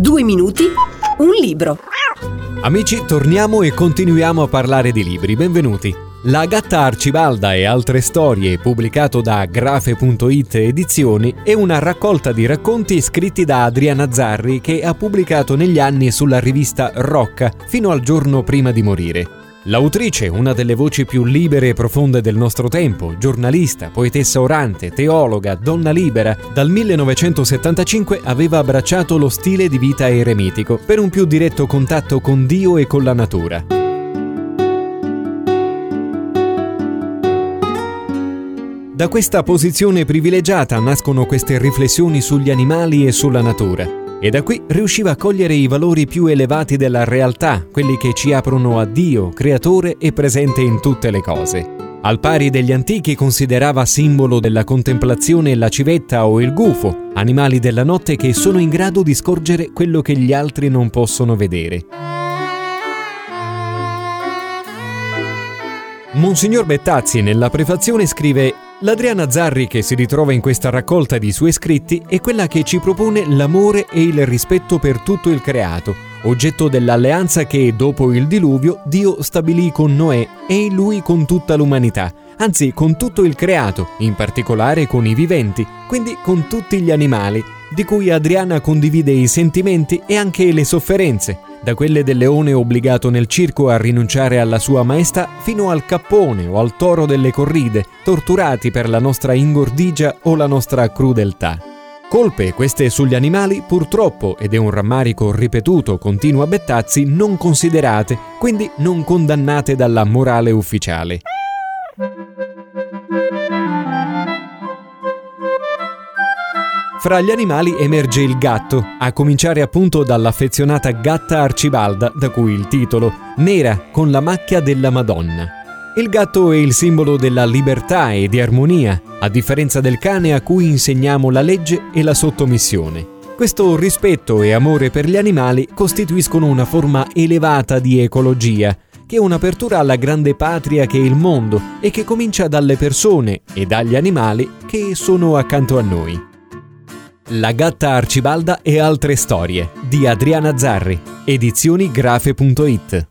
Due minuti, un libro. Amici, torniamo e continuiamo a parlare di libri. Benvenuti. La gatta Arcibalda e altre storie, pubblicato da grafe.it Edizioni, è una raccolta di racconti scritti da Adriana Zarri che ha pubblicato negli anni sulla rivista Rocca fino al giorno prima di morire. L'autrice, una delle voci più libere e profonde del nostro tempo, giornalista, poetessa orante, teologa, donna libera, dal 1975 aveva abbracciato lo stile di vita eremitico per un più diretto contatto con Dio e con la natura. Da questa posizione privilegiata nascono queste riflessioni sugli animali e sulla natura e da qui riusciva a cogliere i valori più elevati della realtà, quelli che ci aprono a Dio, creatore e presente in tutte le cose. Al pari degli antichi considerava simbolo della contemplazione la civetta o il gufo, animali della notte che sono in grado di scorgere quello che gli altri non possono vedere. Monsignor Bettazzi nella prefazione scrive L'Adriana Zarri che si ritrova in questa raccolta di suoi scritti è quella che ci propone l'amore e il rispetto per tutto il creato, oggetto dell'alleanza che dopo il diluvio Dio stabilì con Noè e in lui con tutta l'umanità, anzi con tutto il creato, in particolare con i viventi, quindi con tutti gli animali, di cui Adriana condivide i sentimenti e anche le sofferenze, da quelle del leone obbligato nel circo a rinunciare alla sua maestà fino al cappone o al toro delle corride, torturati per la nostra ingordigia o la nostra crudeltà. Colpe queste sugli animali purtroppo, ed è un rammarico ripetuto continuo a Bettazzi, non considerate, quindi non condannate dalla morale ufficiale. Fra gli animali emerge il gatto, a cominciare appunto dall'affezionata gatta Arcibalda, da cui il titolo, nera con la macchia della Madonna. Il gatto è il simbolo della libertà e di armonia, a differenza del cane a cui insegniamo la legge e la sottomissione. Questo rispetto e amore per gli animali costituiscono una forma elevata di ecologia, che è un'apertura alla grande patria che è il mondo e che comincia dalle persone e dagli animali che sono accanto a noi. La gatta Arcibalda e altre storie di Adriana Zarri, edizioni grafe.it